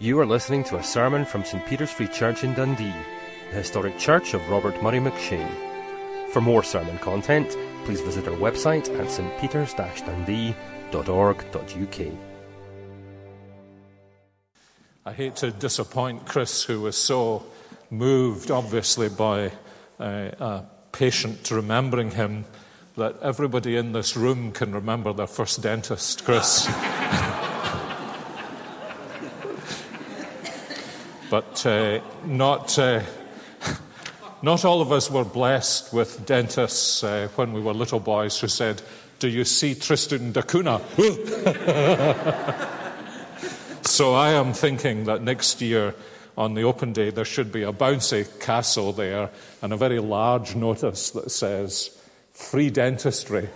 You are listening to a sermon from St Peter's Free Church in Dundee, the historic church of Robert Murray McCheyne. For more sermon content, please visit our website at stpeters-dundee.org.uk. I hate to disappoint Chris, who was so moved, obviously, by uh, a patient remembering him, that everybody in this room can remember their first dentist, Chris. but uh, not, uh, not all of us were blessed with dentists uh, when we were little boys who said, Do you see Tristan da Cunha? so I am thinking that next year on the open day there should be a bouncy castle there and a very large notice that says, Free dentistry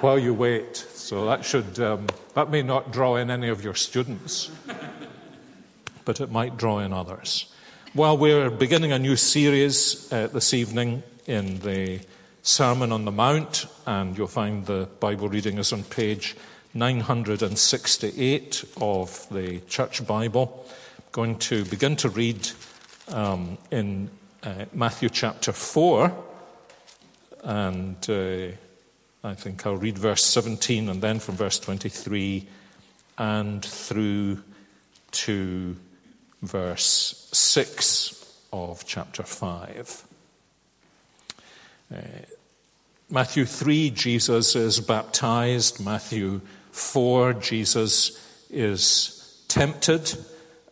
while you wait. So that should, um, that may not draw in any of your students but it might draw in others. Well, we're beginning a new series uh, this evening in the Sermon on the Mount, and you'll find the Bible reading is on page 968 of the Church Bible. I'm going to begin to read um, in uh, Matthew chapter 4, and uh, I think I'll read verse 17 and then from verse 23 and through to verse 6 of chapter 5. Uh, Matthew 3, Jesus is baptized. Matthew 4, Jesus is tempted.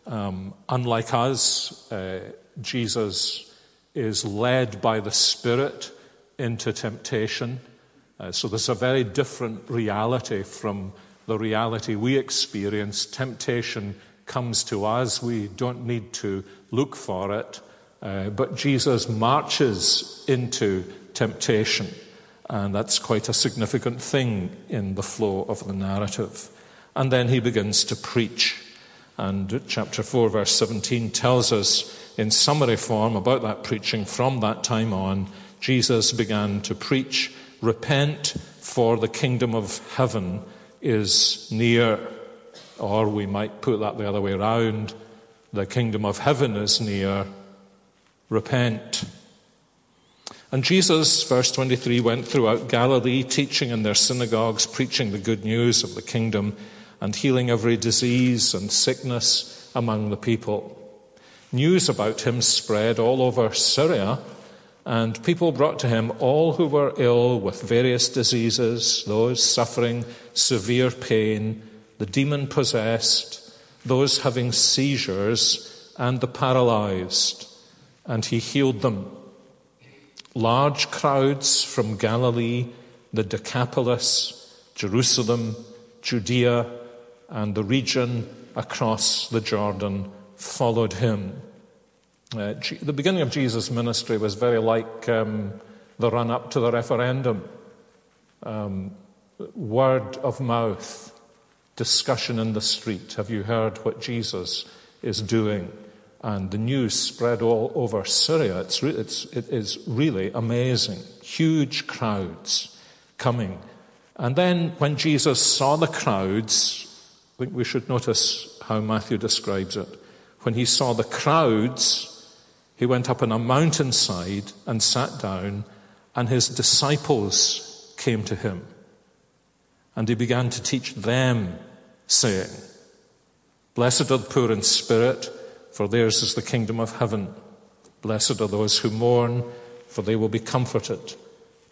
Um, unlike us, uh, Jesus is led by the Spirit into temptation. Uh, so there's a very different reality from the reality we experience. Temptation comes to us. We don't need to look for it. Uh, but Jesus marches into temptation, and that's quite a significant thing in the flow of the narrative. And then he begins to preach. And chapter 4, verse 17 tells us in summary form about that preaching. From that time on, Jesus began to preach, Repent, for the kingdom of heaven is near. Or we might put that the other way around the kingdom of heaven is near. Repent. And Jesus, verse 23, went throughout Galilee, teaching in their synagogues, preaching the good news of the kingdom, and healing every disease and sickness among the people. News about him spread all over Syria, and people brought to him all who were ill with various diseases, those suffering severe pain the demon possessed, those having seizures, and the paralyzed, and he healed them. Large crowds from Galilee, the Decapolis, Jerusalem, Judea, and the region across the Jordan followed him. Uh, the beginning of Jesus' ministry was very like um, the run up to the referendum. Um, word of mouth, discussion in the street. Have you heard what Jesus is doing? And the news spread all over Syria. It's, re- it's it is really amazing. Huge crowds coming. And then when Jesus saw the crowds, I think we should notice how Matthew describes it. When he saw the crowds, he went up on a mountainside and sat down, and his disciples came to him. And he began to teach them, saying, Blessed are the poor in spirit, for theirs is the kingdom of heaven. Blessed are those who mourn, for they will be comforted.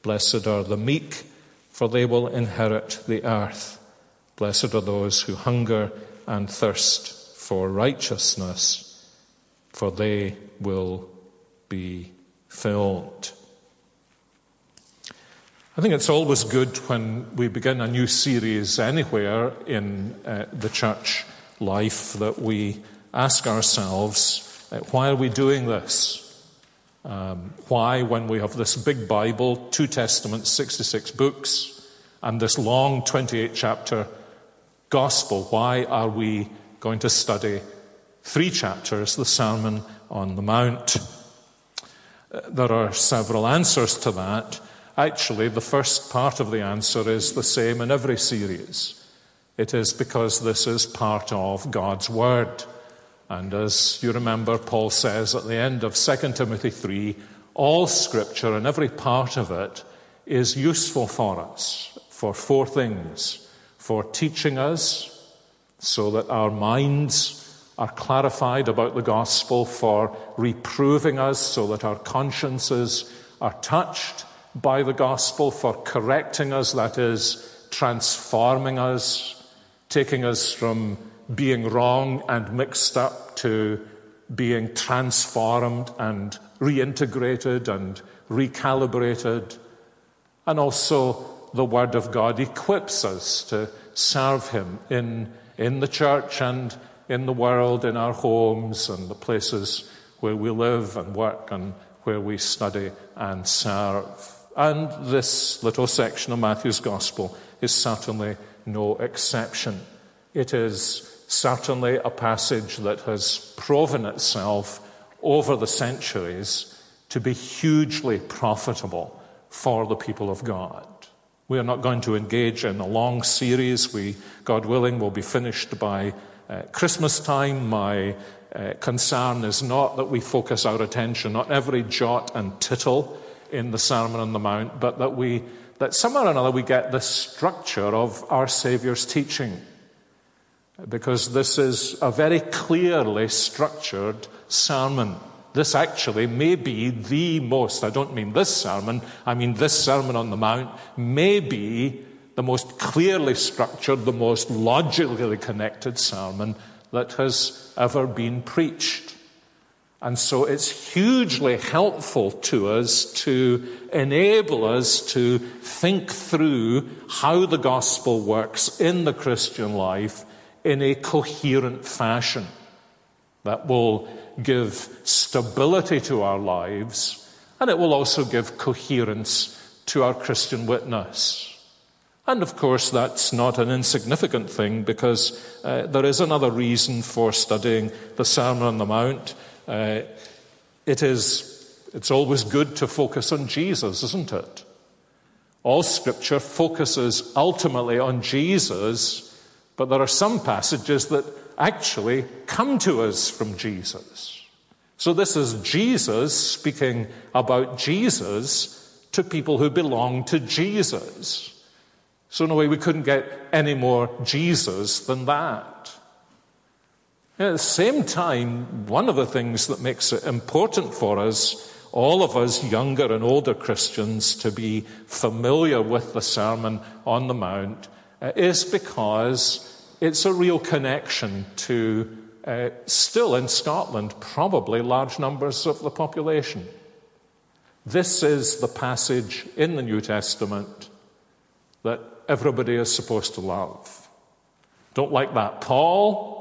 Blessed are the meek, for they will inherit the earth. Blessed are those who hunger and thirst for righteousness, for they will be filled. I think it's always good when we begin a new series anywhere in uh, the church life that we ask ourselves, uh, why are we doing this? Um, why, when we have this big Bible, two Testaments, 66 books, and this long 28 chapter gospel, why are we going to study three chapters, the Sermon on the Mount? Uh, there are several answers to that. Actually, the first part of the answer is the same in every series. It is because this is part of God's Word. And as you remember, Paul says at the end of 2 Timothy 3 all scripture and every part of it is useful for us for four things for teaching us so that our minds are clarified about the gospel, for reproving us so that our consciences are touched by the gospel, for correcting us, that is, transforming us, taking us from being wrong and mixed up to being transformed and reintegrated and recalibrated. And also, the Word of God equips us to serve Him in, in the church and in the world, in our homes and the places where we live and work and where we study and serve. And this little section of Matthew's Gospel is certainly no exception. It is certainly a passage that has proven itself over the centuries to be hugely profitable for the people of God. We are not going to engage in a long series. We, God willing, will be finished by uh, Christmas time. My uh, concern is not that we focus our attention on every jot and tittle in the Sermon on the Mount, but that we that somehow or another we get the structure of our Saviour's teaching because this is a very clearly structured sermon. This actually may be the most, I don't mean this sermon, I mean this Sermon on the Mount, may be the most clearly structured, the most logically connected sermon that has ever been preached. And so it's hugely helpful to us to enable us to think through how the gospel works in the Christian life in a coherent fashion that will give stability to our lives and it will also give coherence to our Christian witness. And of course, that's not an insignificant thing because uh, there is another reason for studying the Sermon on the Mount. Uh, it is, it's always good to focus on Jesus, isn't it? All scripture focuses ultimately on Jesus but there are some passages that actually come to us from Jesus. So this is Jesus speaking about Jesus to people who belong to Jesus. So, in a way, we couldn't get any more Jesus than that. At the same time, one of the things that makes it important for us, all of us younger and older Christians, to be familiar with the Sermon on the Mount uh, is because it's a real connection to, uh, still in Scotland, probably large numbers of the population. This is the passage in the New Testament that everybody is supposed to love. Don't like that, Paul?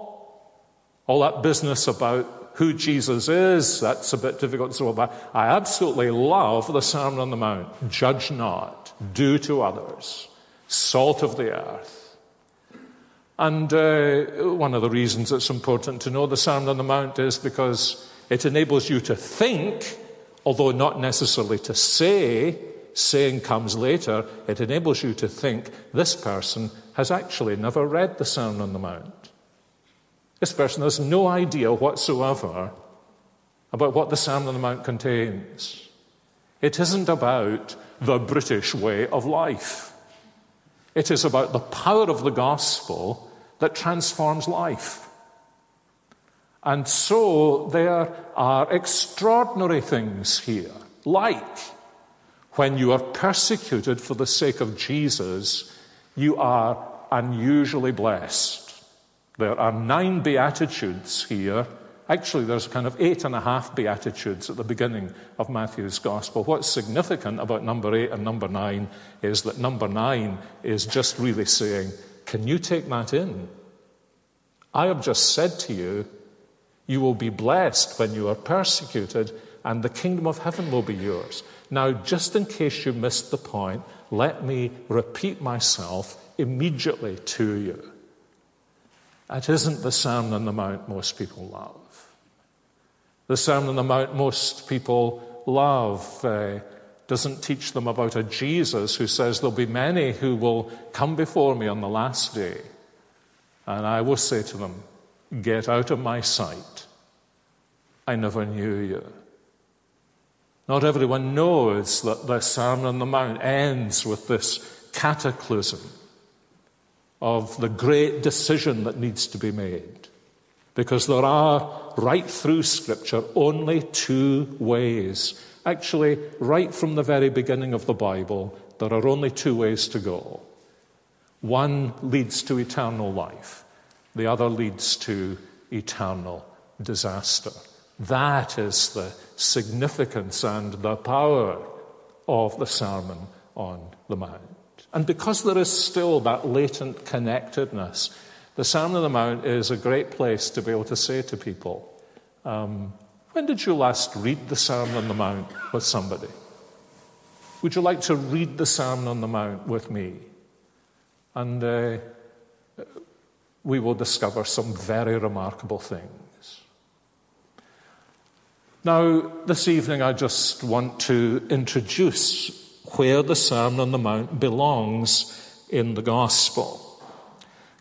All that business about who Jesus is, that's a bit difficult to talk about. I absolutely love the Sermon on the Mount. Judge not, do to others salt of the earth. And uh, one of the reasons it's important to know the Sermon on the Mount is because it enables you to think, although not necessarily to say, saying comes later, it enables you to think this person has actually never read the Sermon on the Mount. This person has no idea whatsoever about what the Sermon on the Mount contains. It isn't about the British way of life. It is about the power of the gospel that transforms life. And so there are extraordinary things here, like when you are persecuted for the sake of Jesus, you are unusually blessed. There are nine Beatitudes here Actually, there's kind of eight and a half Beatitudes at the beginning of Matthew's Gospel. What's significant about number eight and number nine is that number nine is just really saying, Can you take that in? I have just said to you, You will be blessed when you are persecuted, and the kingdom of heaven will be yours. Now, just in case you missed the point, let me repeat myself immediately to you. It isn't the Sermon on the Mount most people love. The Sermon on the Mount, most people love, uh, doesn't teach them about a Jesus who says there'll be many who will come before me on the last day. And I will say to them, Get out of my sight. I never knew you. Not everyone knows that the Sermon on the Mount ends with this cataclysm of the great decision that needs to be made. Because there are, right through Scripture, only two ways. Actually, right from the very beginning of the Bible, there are only two ways to go. One leads to eternal life, the other leads to eternal disaster. That is the significance and the power of the Sermon on the Mount. And because there is still that latent connectedness, the Sermon on the Mount is a great place to be able to say to people, um, when did you last read the Sermon on the Mount with somebody? Would you like to read the Sermon on the Mount with me? And uh, we will discover some very remarkable things. Now, this evening, I just want to introduce where the Sermon on the Mount belongs in the Gospel.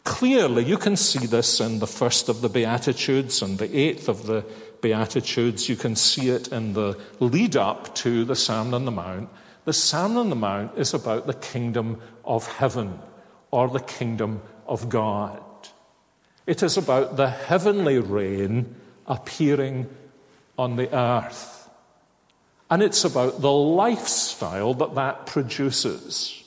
Clearly, you can see this in the first of the Beatitudes and the eighth of the Beatitudes. You can see it in the lead up to the Sermon on the Mount. The Sermon on the Mount is about the kingdom of heaven or the kingdom of God. It is about the heavenly reign appearing on the earth. And it's about the lifestyle that that produces.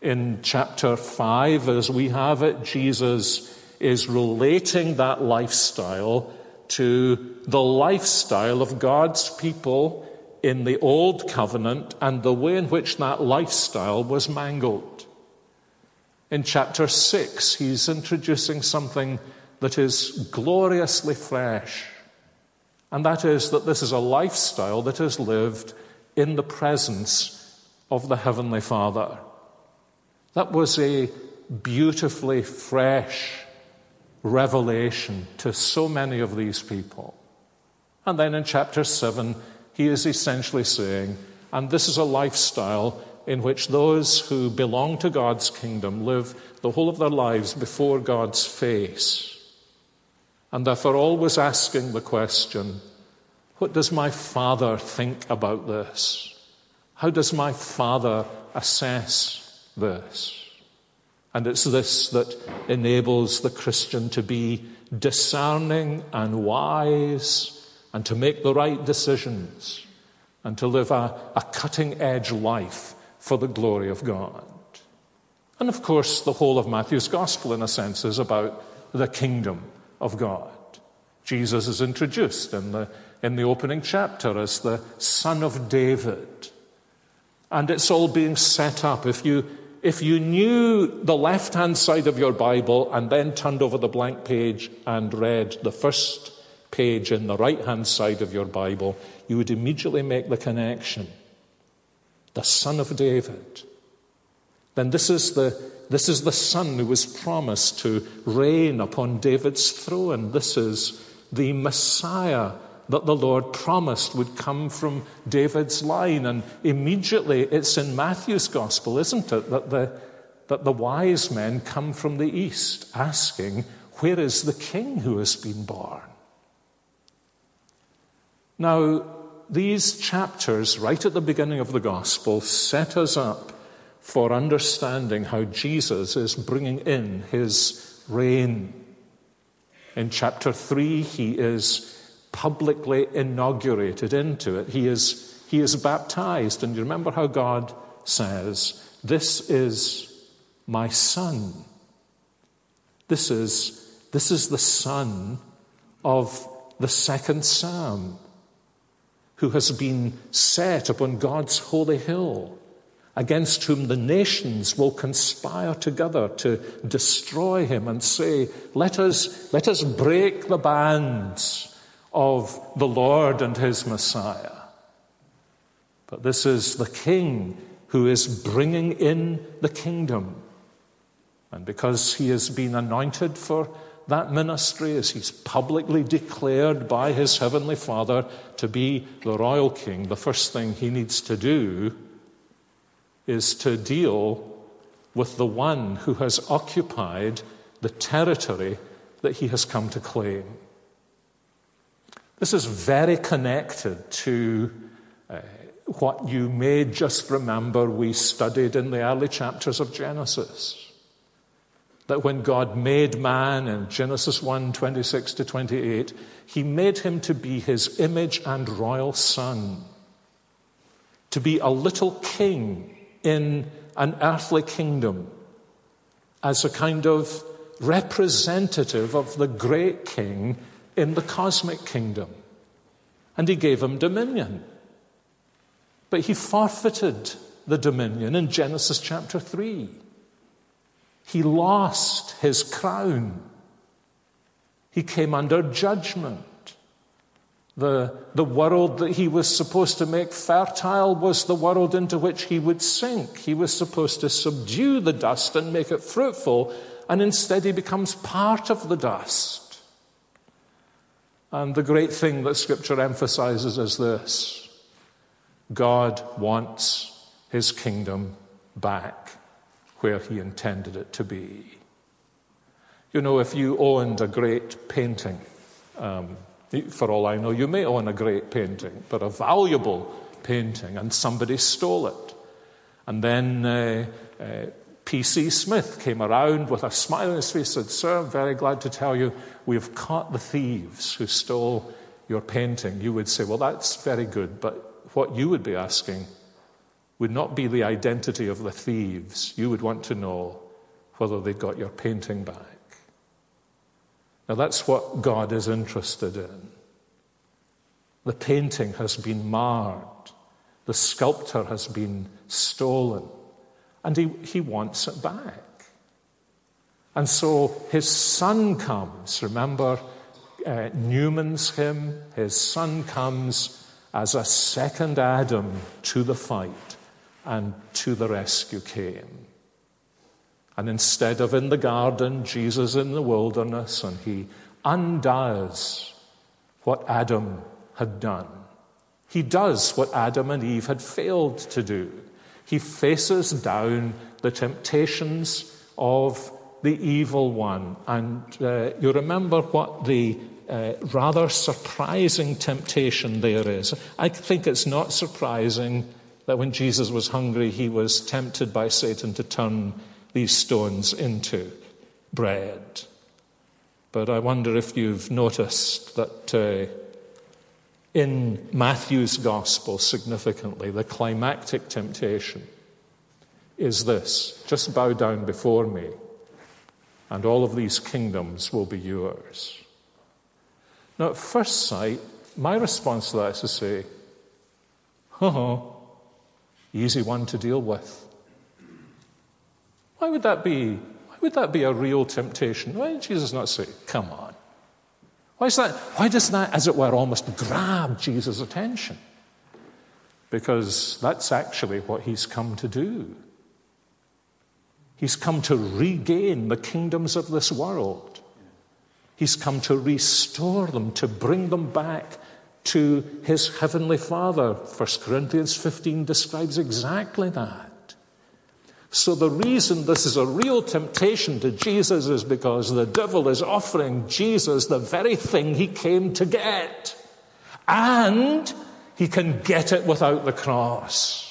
In chapter 5, as we have it, Jesus is relating that lifestyle to the lifestyle of God's people in the Old Covenant and the way in which that lifestyle was mangled. In chapter 6, he's introducing something that is gloriously fresh. And that is that this is a lifestyle that is lived in the presence of the Heavenly Father. That was a beautifully fresh revelation to so many of these people. And then in chapter 7, he is essentially saying, and this is a lifestyle in which those who belong to God's kingdom live the whole of their lives before God's face. And therefore, always asking the question what does my Father think about this? How does my Father assess this? And it's this that enables the Christian to be discerning and wise and to make the right decisions and to live a, a cutting edge life for the glory of God. And of course, the whole of Matthew's gospel, in a sense, is about the kingdom of God. Jesus is introduced in the, in the opening chapter as the son of David. And it's all being set up. If you, if you knew the left hand side of your Bible and then turned over the blank page and read the first page in the right hand side of your Bible, you would immediately make the connection the son of David, then this is the, this is the son who was promised to reign upon David's throne. This is the Messiah that the Lord promised would come from David's line. And immediately it's in Matthew's gospel, isn't it, that the, that the wise men come from the east asking, Where is the king who has been born? Now, these chapters, right at the beginning of the gospel, set us up for understanding how Jesus is bringing in his reign. In chapter 3, he is publicly inaugurated into it. He is, he is baptized. And you remember how God says, This is my son. This is, this is the son of the second psalm who has been set upon God's holy hill, against whom the nations will conspire together to destroy him and say, Let us, let us break the bands of the Lord and his Messiah. But this is the King who is bringing in the kingdom. And because he has been anointed for that ministry as he's publicly declared by his heavenly Father to be the royal king, the first thing he needs to do is to deal with the one who has occupied the territory that he has come to claim. This is very connected to uh, what you may just remember we studied in the early chapters of Genesis. That when God made man in Genesis 1 26 to 28, he made him to be his image and royal son, to be a little king in an earthly kingdom as a kind of representative of the great king in the cosmic kingdom. And he gave him dominion. But he forfeited the dominion in Genesis chapter 3. He lost his crown. He came under judgment. The, the world that he was supposed to make fertile was the world into which he would sink. He was supposed to subdue the dust and make it fruitful, and instead he becomes part of the dust. And the great thing that Scripture emphasizes is this God wants his kingdom back where he intended it to be. You know, if you owned a great painting, um, for all I know, you may own a great painting, but a valuable painting, and somebody stole it. And then uh, uh, P.C. Smith came around with a smile on his face and said, Sir, I'm very glad to tell you we've caught the thieves who stole your painting. You would say, Well, that's very good, but what you would be asking would not be the identity of the thieves. You would want to know whether they got your painting back. Now, that's what God is interested in. The painting has been marred, the sculptor has been stolen, and he, he wants it back. And so his son comes. Remember uh, Newman's hymn? His son comes as a second Adam to the fight, and to the rescue came. And instead of in the garden, Jesus in the wilderness, and he undoes what Adam had done. He does what Adam and Eve had failed to do. He faces down the temptations of the evil one. And uh, you remember what the uh, rather surprising temptation there is. I think it's not surprising that when Jesus was hungry, he was tempted by Satan to turn these stones into bread. But I wonder if you've noticed that uh, in Matthew's gospel, significantly, the climactic temptation is this just bow down before me, and all of these kingdoms will be yours. Now, at first sight, my response to that is to say, oh, easy one to deal with. Why would that be? Why would that be a real temptation? Why did Jesus not say, come on? Why is that? Why does that, as it were, almost grab Jesus' attention? Because that's actually what he's come to do. He's come to regain the kingdoms of this world. He's come to restore them, to bring them back to his heavenly Father. 1 Corinthians 15 describes exactly that. So, the reason this is a real temptation to Jesus is because the devil is offering Jesus the very thing he came to get. And he can get it without the cross.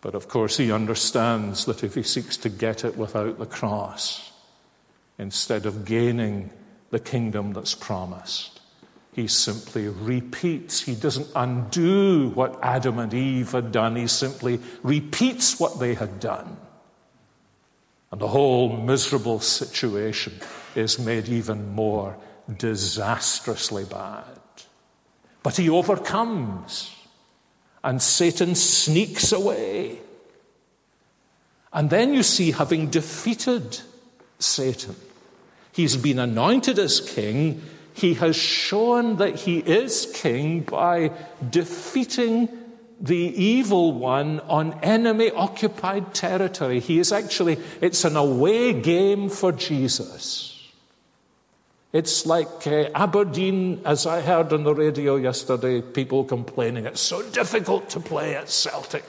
But of course, he understands that if he seeks to get it without the cross, instead of gaining the kingdom that's promised, he simply repeats. He doesn't undo what Adam and Eve had done. He simply repeats what they had done. And the whole miserable situation is made even more disastrously bad. But he overcomes, and Satan sneaks away. And then you see, having defeated Satan, he's been anointed as king he has shown that he is king by defeating the evil one on enemy occupied territory. He is actually, it's an away game for Jesus. It's like uh, Aberdeen, as I heard on the radio yesterday, people complaining, it's so difficult to play at Celtic.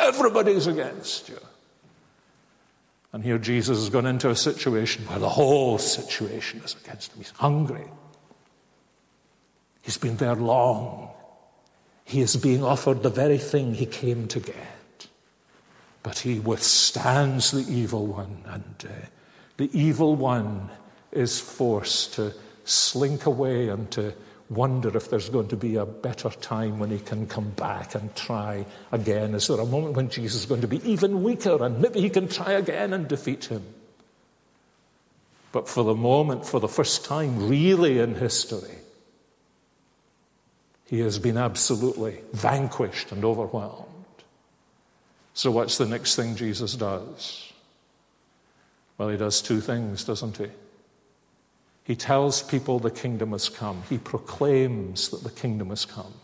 Everybody's against you. And here Jesus has gone into a situation where the whole situation is against him. He's hungry. He's been there long. He is being offered the very thing he came to get. But he withstands the evil one, and uh, the evil one is forced to slink away and to wonder if there's going to be a better time when he can come back and try again. Is there a moment when Jesus is going to be even weaker and maybe he can try again and defeat him? But for the moment, for the first time really in history, he has been absolutely vanquished and overwhelmed. So, what's the next thing Jesus does? Well, he does two things, doesn't he? He tells people the kingdom has come. He proclaims that the kingdom has come.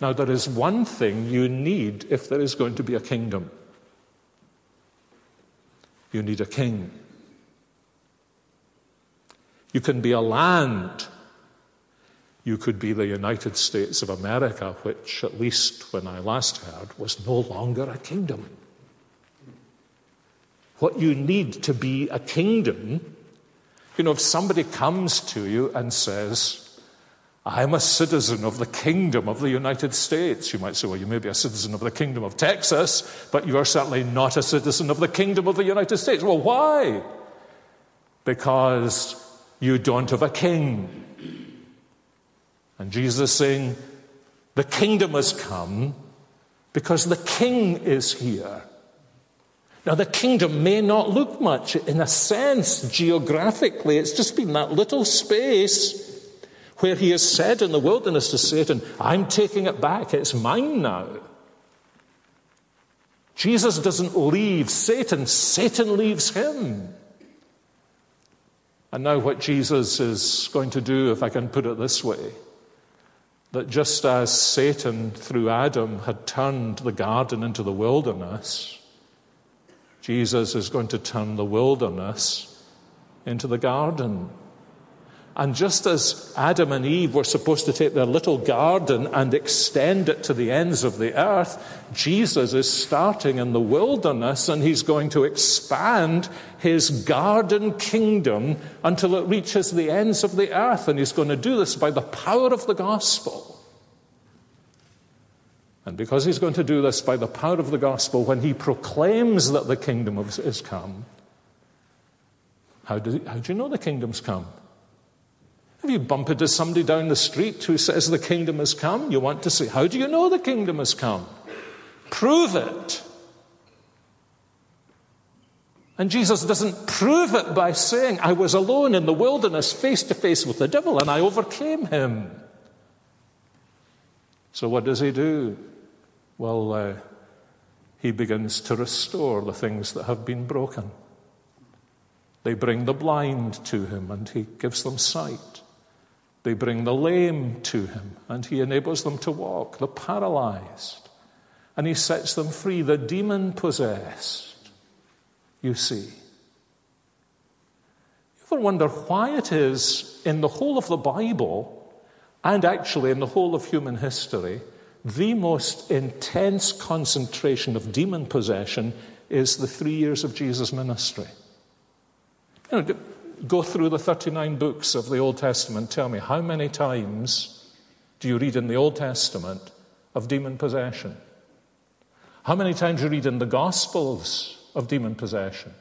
Now, there is one thing you need if there is going to be a kingdom you need a king. You can be a land. You could be the United States of America, which, at least when I last heard, was no longer a kingdom. What you need to be a kingdom you know, if somebody comes to you and says, I'm a citizen of the kingdom of the United States. You might say, well, you may be a citizen of the kingdom of Texas, but you are certainly not a citizen of the kingdom of the United States. Well, why? Because you don't have a king. And Jesus saying, the kingdom has come because the king is here. Now, the kingdom may not look much in a sense geographically, it's just been that little space where he has said in the wilderness to Satan, I'm taking it back, it's mine now. Jesus doesn't leave Satan, Satan leaves him. And now, what Jesus is going to do, if I can put it this way, that just as Satan through Adam had turned the garden into the wilderness, Jesus is going to turn the wilderness into the garden. And just as Adam and Eve were supposed to take their little garden and extend it to the ends of the earth, Jesus is starting in the wilderness and he's going to expand his garden kingdom until it reaches the ends of the earth. And he's going to do this by the power of the gospel. And because he's going to do this by the power of the gospel, when he proclaims that the kingdom is come, how do, how do you know the kingdom's come? Have you bumped into somebody down the street who says the kingdom has come? You want to say, How do you know the kingdom has come? Prove it. And Jesus doesn't prove it by saying, I was alone in the wilderness face to face with the devil and I overcame him. So what does he do? Well, uh, he begins to restore the things that have been broken. They bring the blind to him and he gives them sight. They bring the lame to him and he enables them to walk, the paralyzed, and he sets them free, the demon possessed. You see. You ever wonder why it is in the whole of the Bible, and actually in the whole of human history, the most intense concentration of demon possession is the three years of Jesus' ministry. You know, go through the 39 books of the Old Testament. Tell me, how many times do you read in the Old Testament of demon possession? How many times do you read in the Gospels of demon possession?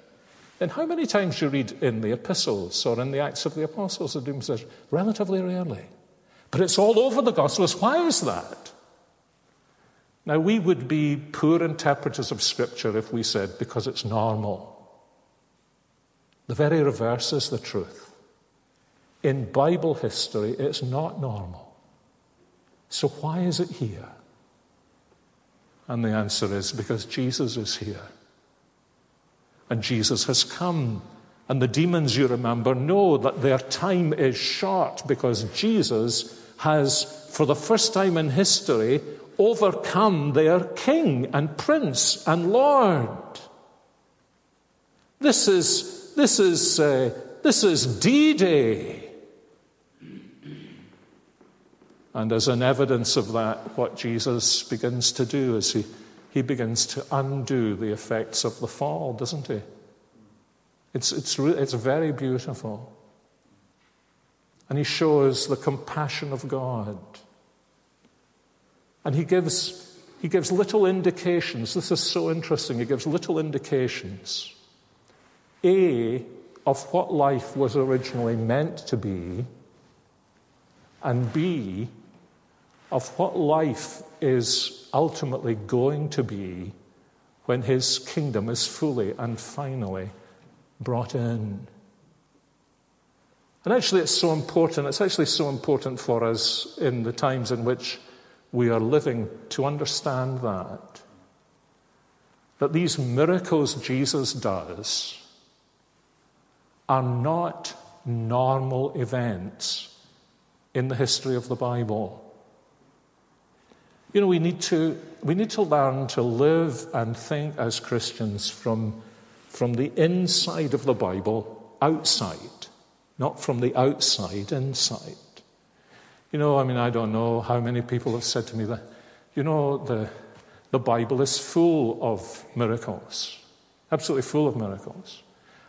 And how many times do you read in the epistles or in the Acts of the Apostles of demon possession? Relatively rarely. But it's all over the Gospels. Why is that? Now, we would be poor interpreters of Scripture if we said because it's normal. The very reverse is the truth. In Bible history, it's not normal. So, why is it here? And the answer is because Jesus is here. And Jesus has come. And the demons, you remember, know that their time is short because Jesus has, for the first time in history, overcome their king and prince and lord. This is, this is, uh, this is D Day. And as an evidence of that, what Jesus begins to do is he, he begins to undo the effects of the fall, doesn't he? It's, it's, it's very beautiful. And he shows the compassion of God. And he gives, he gives little indications. This is so interesting. He gives little indications. A, of what life was originally meant to be, and B, of what life is ultimately going to be when his kingdom is fully and finally brought in. And actually, it's so important. It's actually so important for us in the times in which we are living to understand that. That these miracles Jesus does are not normal events in the history of the Bible. You know, we need to, we need to learn to live and think as Christians from, from the inside of the Bible outside, not from the outside inside. You know, I mean, I don't know how many people have said to me that, you know, the, the Bible is full of miracles, absolutely full of miracles.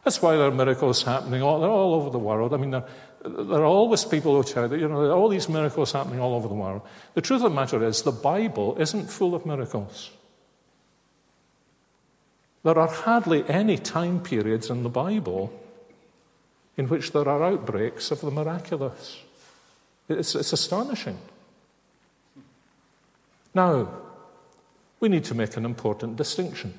That's why there are miracles happening all, they're all over the world. I mean, there, there are always people who tell you, you know, there are all these miracles happening all over the world. The truth of the matter is, the Bible isn't full of miracles. There are hardly any time periods in the Bible in which there are outbreaks of the miraculous. It's, it's astonishing. Now, we need to make an important distinction.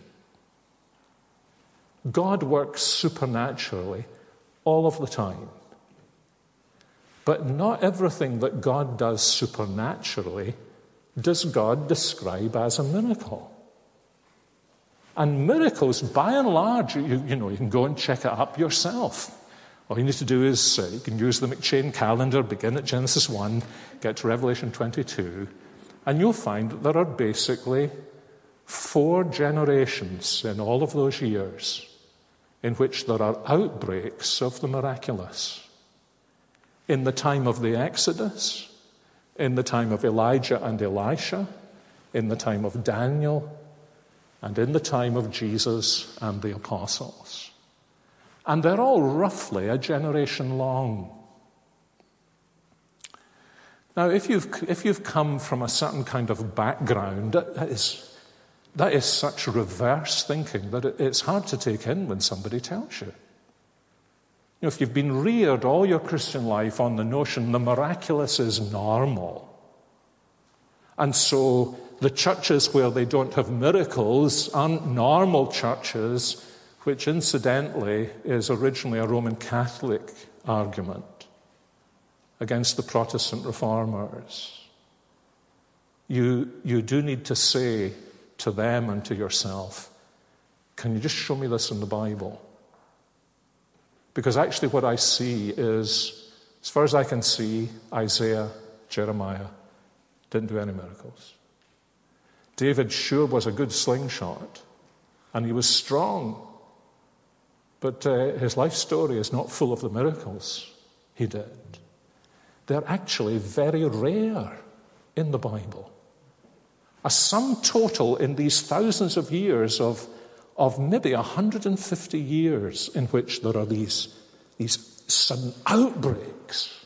God works supernaturally all of the time. But not everything that God does supernaturally does God describe as a miracle. And miracles, by and large, you, you know, you can go and check it up yourself. All you need to do is uh, you can use the M'Cheyne calendar, begin at Genesis 1, get to Revelation 22, and you'll find that there are basically four generations in all of those years in which there are outbreaks of the miraculous. In the time of the Exodus, in the time of Elijah and Elisha, in the time of Daniel, and in the time of Jesus and the apostles. And they're all roughly a generation long. Now, if you've, if you've come from a certain kind of background, that is that is such reverse thinking that it's hard to take in when somebody tells you. You know, if you've been reared all your Christian life on the notion the miraculous is normal, and so the churches where they don't have miracles aren't normal churches, which incidentally is originally a Roman Catholic argument against the Protestant reformers. You, you do need to say to them and to yourself, Can you just show me this in the Bible? Because actually, what I see is, as far as I can see, Isaiah, Jeremiah didn't do any miracles. David sure was a good slingshot, and he was strong. But uh, his life story is not full of the miracles he did. They're actually very rare in the Bible a sum total in these thousands of years of, of maybe 150 years in which there are these, these sudden outbreaks.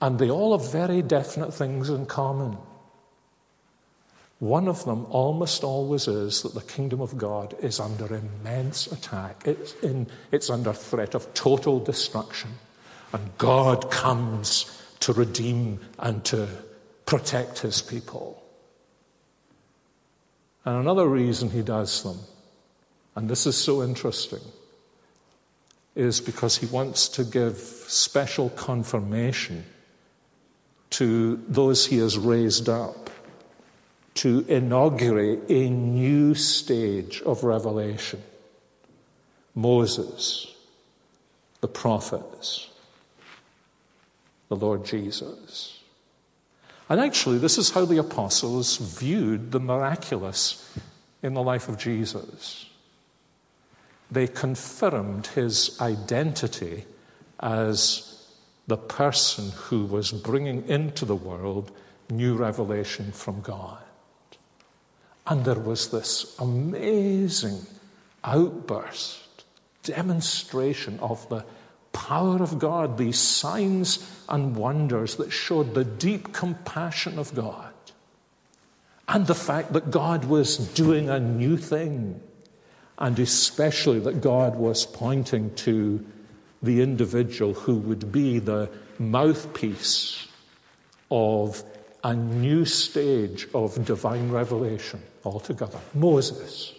And they all have very definite things in common. One of them almost always is that the kingdom of God is under immense attack. It's, in, it's under threat of total destruction. And God comes to redeem and to protect his people. And another reason he does them, and this is so interesting, is because he wants to give special confirmation to those he has raised up to inaugurate a new stage of revelation. Moses, the prophets, the Lord Jesus. And actually, this is how the apostles viewed the miraculous in the life of Jesus. They confirmed his identity as the person who was bringing into the world new revelation from God. And there was this amazing outburst demonstration of the power of God, these signs and wonders that showed the deep compassion of God. And the fact that God was doing a new thing, and especially that God was pointing to the individual who would be the mouthpiece of a new stage of divine revelation altogether. Moses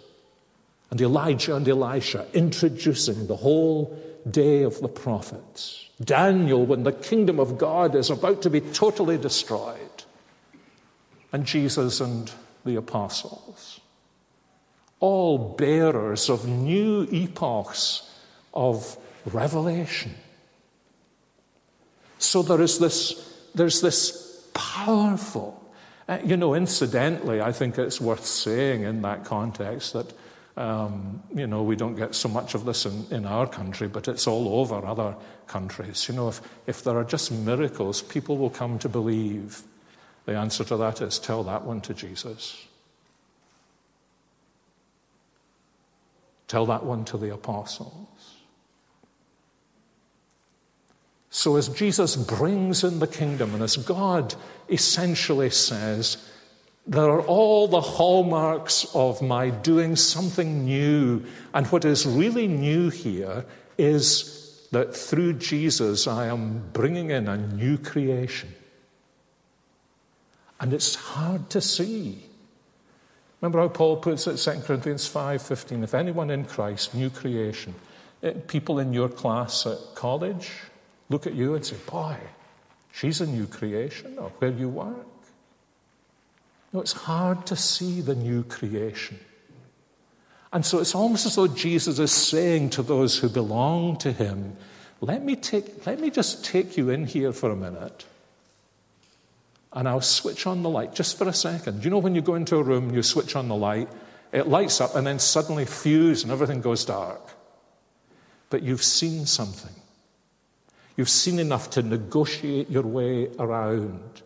and Elijah and Elisha introducing the whole day of the prophets. Daniel, when the kingdom of God is about to be totally destroyed. And Jesus and the apostles. All bearers of new epochs of revelation. So there is this, there's this powerful, uh, you know, incidentally, I think it's worth saying in that context that, um, you know, we don't get so much of this in, in our country, but it's all over other countries. You know, if, if there are just miracles, people will come to believe. The answer to that is tell that one to Jesus. Tell that one to the apostles. So, as Jesus brings in the kingdom, and as God essentially says, there are all the hallmarks of my doing something new. And what is really new here is that through Jesus, I am bringing in a new creation. And it's hard to see. Remember how Paul puts it, 2 Corinthians 5:15, if anyone in Christ, new creation. Eh, people in your class at college, look at you and say, Boy, she's a new creation, or where you work. No, it's hard to see the new creation. And so it's almost as though Jesus is saying to those who belong to him, let me, take, let me just take you in here for a minute. And I'll switch on the light just for a second. You know, when you go into a room, you switch on the light, it lights up, and then suddenly fuse and everything goes dark. But you've seen something. You've seen enough to negotiate your way around.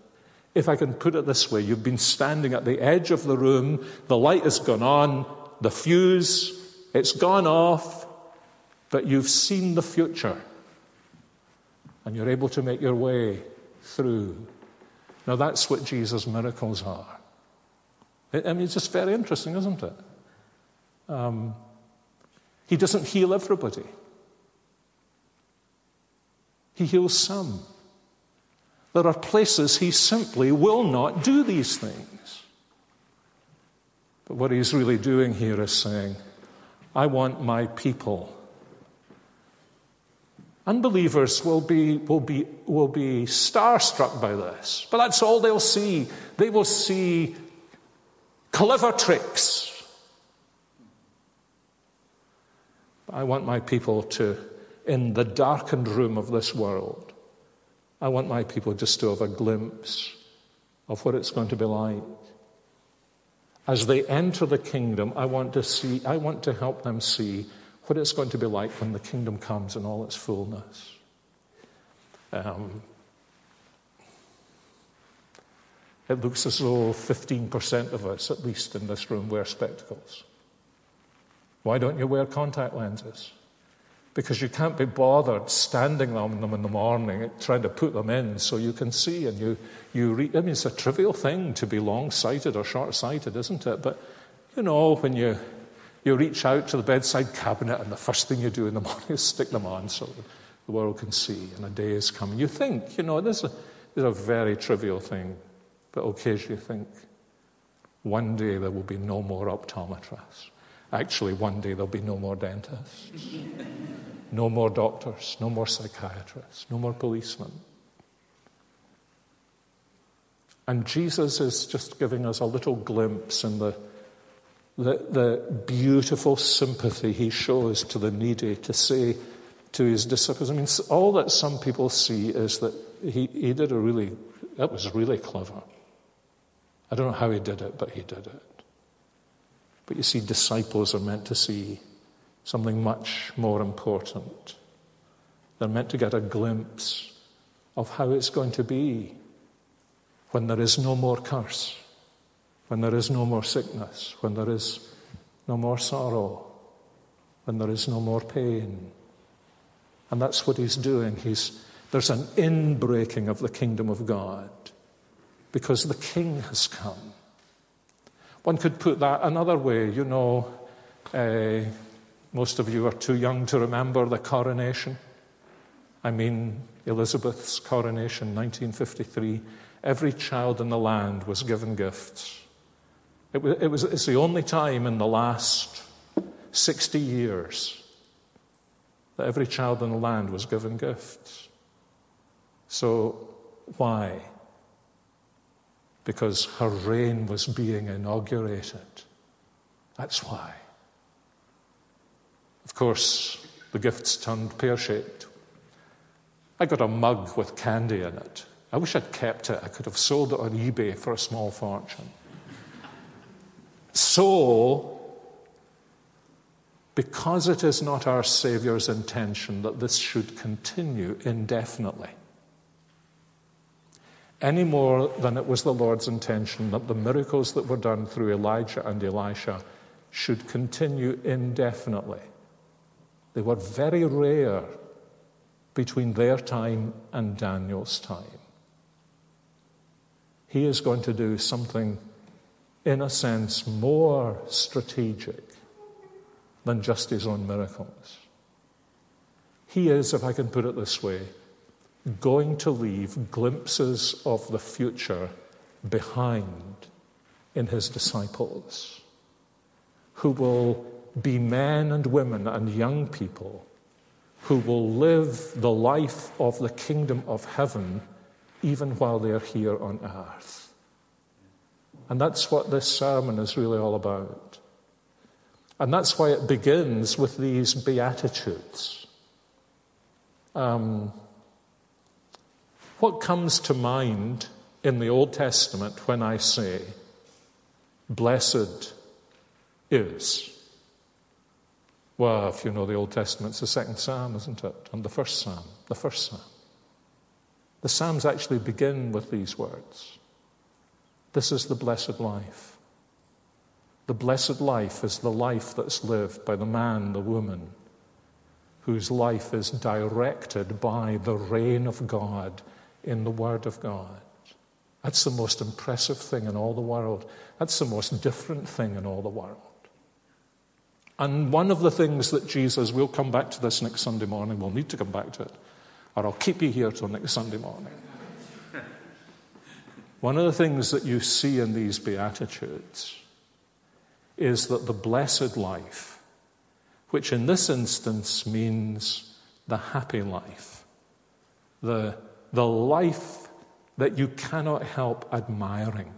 If I can put it this way, you've been standing at the edge of the room, the light has gone on, the fuse, it's gone off, but you've seen the future. And you're able to make your way through. Now, that's what Jesus' miracles are. I mean, it's just very interesting, isn't it? Um, he doesn't heal everybody. He heals some. There are places he simply will not do these things. But what he's really doing here is saying, I want my people. Unbelievers will be, will, be, will be starstruck by this, but that's all they'll see. They will see clever tricks. I want my people to in the darkened room of this world. I want my people just to have a glimpse of what it's going to be like. As they enter the kingdom, I want to see, I want to help them see what it's going to be like when the kingdom comes in all its fullness. Um, it looks as though 15% of us, at least in this room, wear spectacles. Why don't you wear contact lenses? Because you can't be bothered standing on them in the morning trying to put them in so you can see and you, you read. I mean, it's a trivial thing to be long sighted or short sighted, isn't it? But you know, when you, you reach out to the bedside cabinet and the first thing you do in the morning is stick them on so the world can see and a day is coming. You think, you know, this is a, this is a very trivial thing, but occasionally you think, one day there will be no more optometrists. Actually, one day there'll be no more dentists, no more doctors, no more psychiatrists, no more policemen. And Jesus is just giving us a little glimpse in the, the, the beautiful sympathy he shows to the needy to say to his disciples. I mean, all that some people see is that he, he did a really, that was really clever. I don't know how he did it, but he did it. But you see, disciples are meant to see something much more important. They're meant to get a glimpse of how it's going to be when there is no more curse, when there is no more sickness, when there is no more sorrow, when there is no more pain. And that's what he's doing. He's, there's an inbreaking of the kingdom of God because the king has come. One could put that another way. You know, uh, most of you are too young to remember the coronation. I mean, Elizabeth's coronation, 1953. Every child in the land was given gifts. It was, it was, it's the only time in the last 60 years that every child in the land was given gifts. So, why? Because her reign was being inaugurated. That's why. Of course, the gifts turned pear shaped. I got a mug with candy in it. I wish I'd kept it. I could have sold it on eBay for a small fortune. So, because it is not our Saviour's intention that this should continue indefinitely, any more than it was the Lord's intention that the miracles that were done through Elijah and Elisha should continue indefinitely. They were very rare between their time and Daniel's time. He is going to do something, in a sense, more strategic than just his own miracles. He is, if I can put it this way, going to leave glimpses of the future behind in his disciples, who will be men and women and young people who will live the life of the kingdom of heaven even while they're here on earth. And that's what this sermon is really all about. And that's why it begins with these Beatitudes. Um, what comes to mind in the Old Testament when I say, blessed is? Well, if you know the Old Testament, it's the second psalm, isn't it? And the first psalm, the first psalm. The psalms actually begin with these words This is the blessed life. The blessed life is the life that's lived by the man, the woman, whose life is directed by the reign of God in the Word of God. That's the most impressive thing in all the world. That's the most different thing in all the world. And one of the things that Jesus, we'll come back to this next Sunday morning, we'll need to come back to it, or I'll keep you here till next Sunday morning. One of the things that you see in these Beatitudes is that the blessed life, which in this instance means the happy life, the, the life that you cannot help admiring,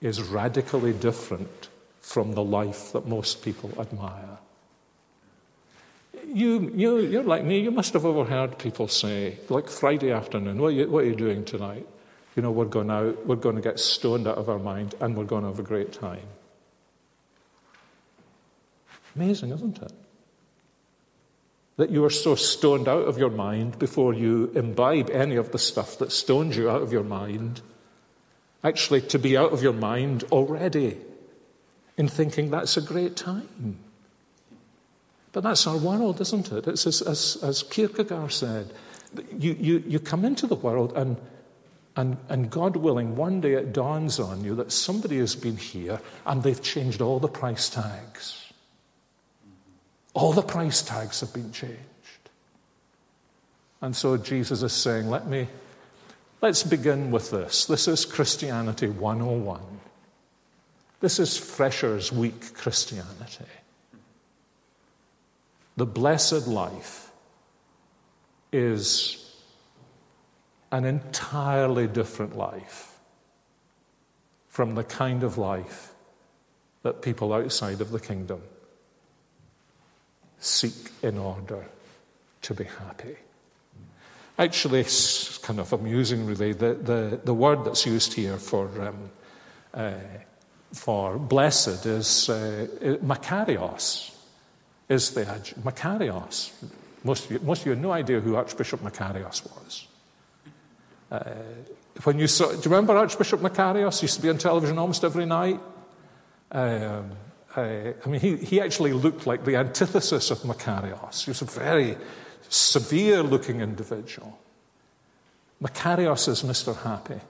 is radically different from the life that most people admire. You, you, you're like me, you must have overheard people say, like Friday afternoon, what are, you, what are you doing tonight? You know, we're going out, we're going to get stoned out of our mind, and we're going to have a great time. Amazing, isn't it? That you are so stoned out of your mind before you imbibe any of the stuff that stones you out of your mind. Actually, to be out of your mind already in thinking that's a great time. But that's our world, isn't it? It's as, as, as Kierkegaard said you, you, you come into the world, and, and, and God willing, one day it dawns on you that somebody has been here and they've changed all the price tags. All the price tags have been changed. And so Jesus is saying, let me, let's begin with this. This is Christianity 101. This is Freshers Week Christianity. The blessed life is an entirely different life from the kind of life that people outside of the kingdom seek in order to be happy. Actually, it's kind of amusing, really. The, the, the word that's used here for um, uh, for blessed is uh, Makarios, is the Makarios. Most of, you, most of you have no idea who Archbishop Makarios was. Uh, when you saw, do you remember Archbishop Makarios? Used to be on television almost every night. Um, uh, I mean, he, he actually looked like the antithesis of Makarios. He was a very severe looking individual. Makarios is Mr. Happy.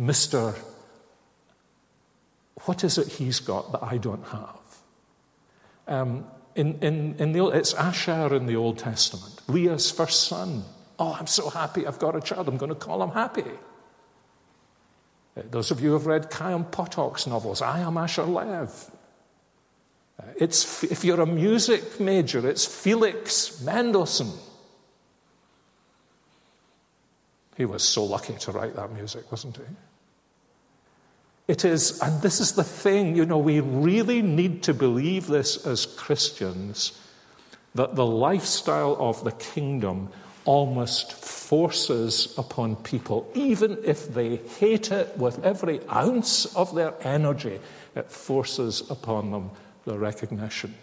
Mr. What is it he's got that I don't have? Um, in, in, in the, it's Asher in the Old Testament, Leah's first son. Oh, I'm so happy I've got a child. I'm going to call him Happy. Those of you who have read Chaim Potok's novels, I am Asher Lev. Uh, it's, if you're a music major, it's Felix Mendelssohn. He was so lucky to write that music, wasn't he? It is, and this is the thing, you know, we really need to believe this as Christians that the lifestyle of the kingdom almost forces upon people, even if they hate it with every ounce of their energy, it forces upon them the recognition.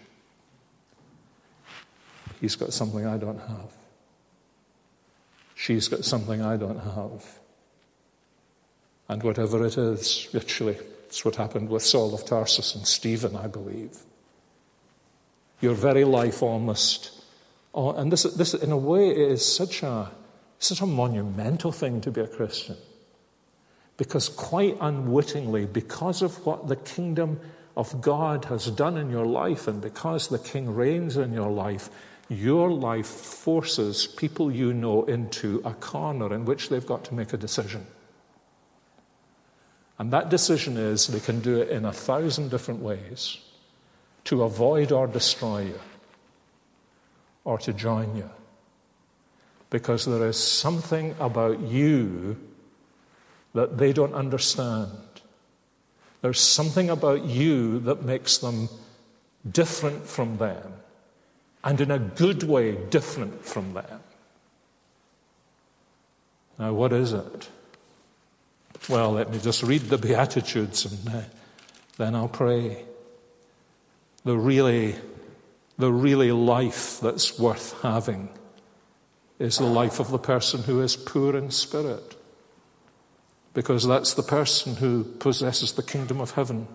He's got something I don't have. She's got something I don't have. And whatever it is, literally, it's what happened with Saul of Tarsus and Stephen, I believe. Your very life almost. Oh, and this, this, in a way, it is such a, such a monumental thing to be a Christian. Because quite unwittingly, because of what the kingdom of God has done in your life, and because the king reigns in your life, your life forces people you know into a corner in which they've got to make a decision. And that decision is they can do it in a thousand different ways to avoid or destroy you or to join you. Because there is something about you that they don't understand. There's something about you that makes them different from them, and in a good way, different from them. Now, what is it? Well, let me just read the Beatitudes and uh, then I'll pray. The really, the really life that's worth having is the life of the person who is poor in spirit, because that's the person who possesses the kingdom of heaven.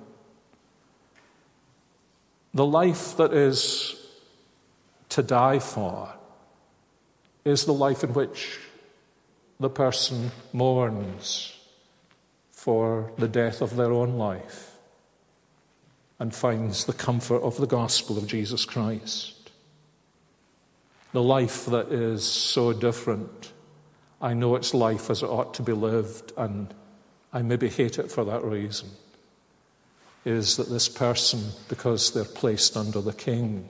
The life that is to die for is the life in which the person mourns for the death of their own life and finds the comfort of the gospel of Jesus Christ. The life that is so different. I know it's life as it ought to be lived, and I maybe hate it for that reason. Is that this person, because they're placed under the king,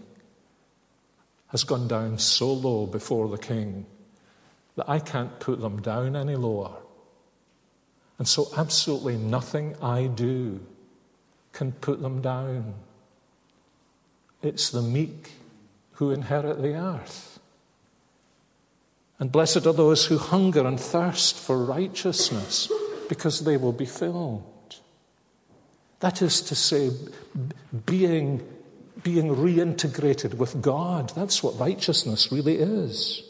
has gone down so low before the king that I can't put them down any lower. And so, absolutely nothing I do can put them down. It's the meek who inherit the earth. And blessed are those who hunger and thirst for righteousness, because they will be filled. That is to say, being, being reintegrated with God. That's what righteousness really is.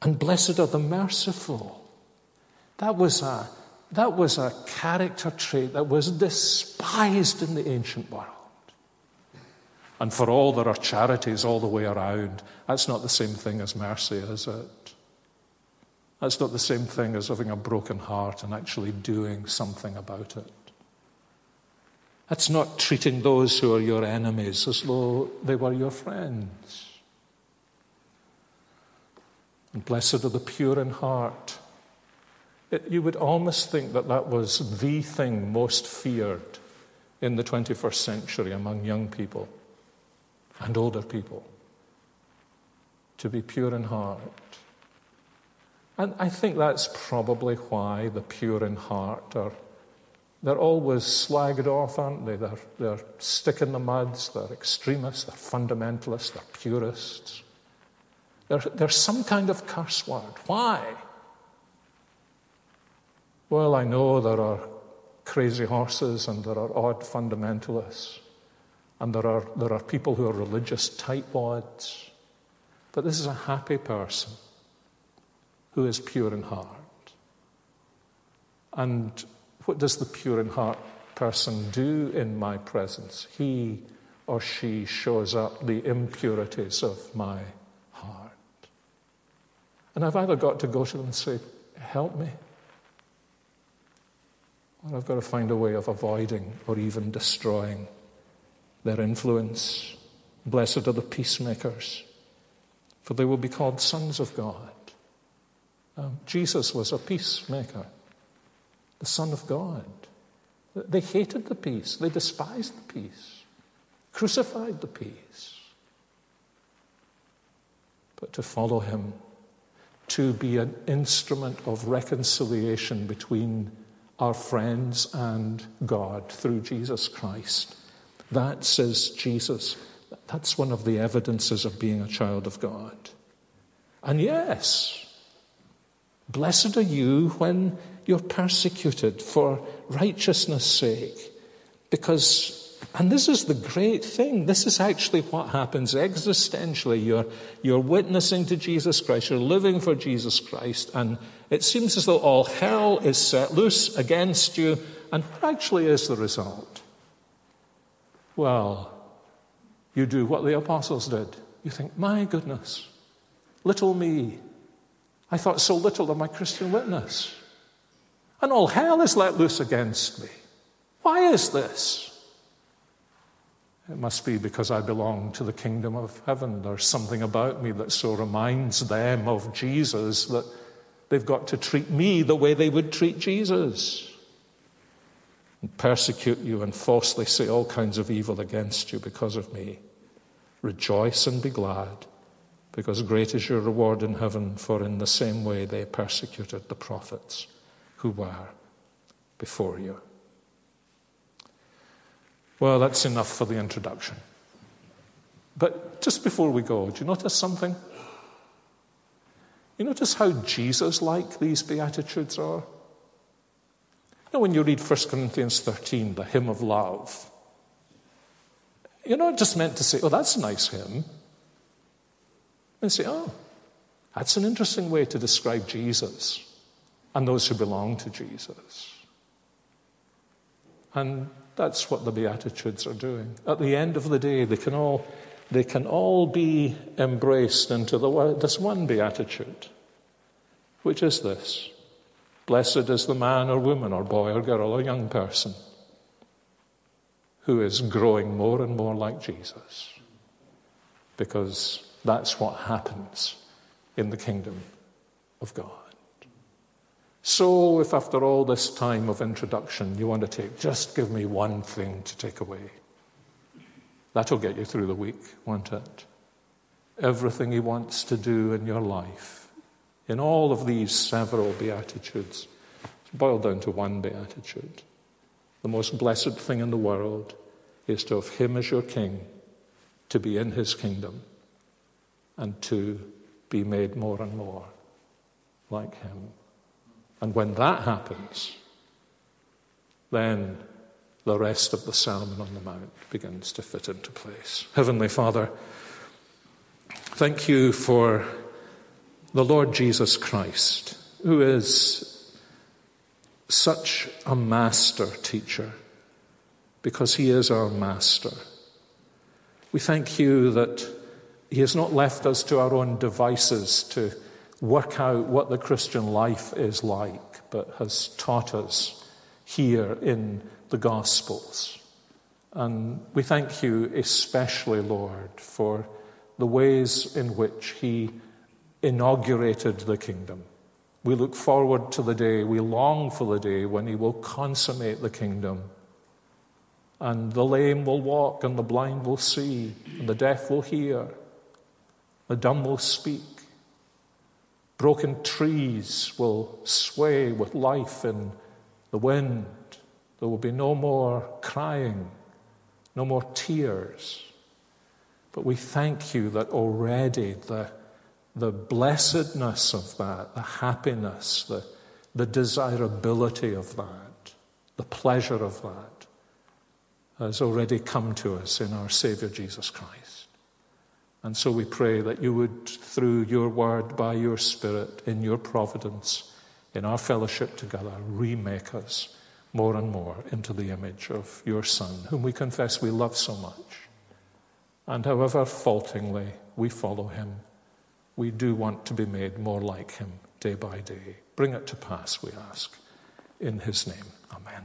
And blessed are the merciful. That was a, that was a character trait that was despised in the ancient world. And for all there are charities all the way around, that's not the same thing as mercy, is it? That's not the same thing as having a broken heart and actually doing something about it. That's not treating those who are your enemies as though they were your friends. And blessed are the pure in heart it, you would almost think that that was the thing most feared in the 21st century among young people and older people to be pure in heart. And I think that's probably why the pure in heart are they're always slagged off, aren't they? They're, they're stick in the muds, they're extremists, they're fundamentalists, they're purists. They're, they're some kind of curse word. Why? Well, I know there are crazy horses and there are odd fundamentalists and there are, there are people who are religious tightwads. But this is a happy person who is pure in heart. And what does the pure in heart person do in my presence, he or she shows up the impurities of my heart. And I've either got to go to them and say, Help me, or I've got to find a way of avoiding or even destroying their influence. Blessed are the peacemakers, for they will be called sons of God. Um, Jesus was a peacemaker, the Son of God. They hated the peace, they despised the peace, crucified the peace. But to follow him, to be an instrument of reconciliation between our friends and God through Jesus Christ. That, says Jesus, that's one of the evidences of being a child of God. And yes, blessed are you when you're persecuted for righteousness' sake. Because, and this is the great thing, this is actually what happens existentially. You're, you're witnessing to Jesus Christ, you're living for Jesus Christ, and it seems as though all hell is set loose against you. And what actually is the result? Well, you do what the apostles did. You think, my goodness, little me. I thought so little of my Christian witness. And all hell is let loose against me. Why is this? It must be because I belong to the kingdom of heaven. There's something about me that so reminds them of Jesus that they've got to treat me the way they would treat Jesus. And persecute you and falsely say all kinds of evil against you because of me. Rejoice and be glad, because great is your reward in heaven, for in the same way they persecuted the prophets who were before you. Well, that's enough for the introduction. But just before we go, do you notice something? You notice how Jesus like these Beatitudes are? You know, when you read 1 Corinthians 13, the hymn of love, you're not just meant to say, oh, that's a nice hymn. And say, oh, that's an interesting way to describe Jesus and those who belong to Jesus. And that's what the Beatitudes are doing. At the end of the day, they can all, they can all be embraced into the, this one Beatitude, which is this Blessed is the man or woman or boy or girl or young person who is growing more and more like Jesus. Because that's what happens in the kingdom of God. So, if after all this time of introduction you want to take, just give me one thing to take away. That'll get you through the week, won't it? Everything He wants to do in your life, in all of these several Beatitudes, boiled down to one Beatitude. The most blessed thing in the world is to have Him as your King, to be in His kingdom, and to be made more and more like Him. And when that happens, then the rest of the Sermon on the Mount begins to fit into place. Heavenly Father, thank you for the Lord Jesus Christ, who is such a master teacher because he is our master. We thank you that he has not left us to our own devices to work out what the Christian life is like, but has taught us here in the Gospels. And we thank you especially, Lord, for the ways in which he inaugurated the kingdom we look forward to the day, we long for the day when He will consummate the kingdom. And the lame will walk, and the blind will see, and the deaf will hear, the dumb will speak. Broken trees will sway with life in the wind. There will be no more crying, no more tears. But we thank you that already the the blessedness of that, the happiness, the, the desirability of that, the pleasure of that has already come to us in our Savior Jesus Christ. And so we pray that you would, through your word, by your Spirit, in your providence, in our fellowship together, remake us more and more into the image of your Son, whom we confess we love so much. And however faultingly we follow him, we do want to be made more like him day by day. Bring it to pass, we ask. In his name, amen.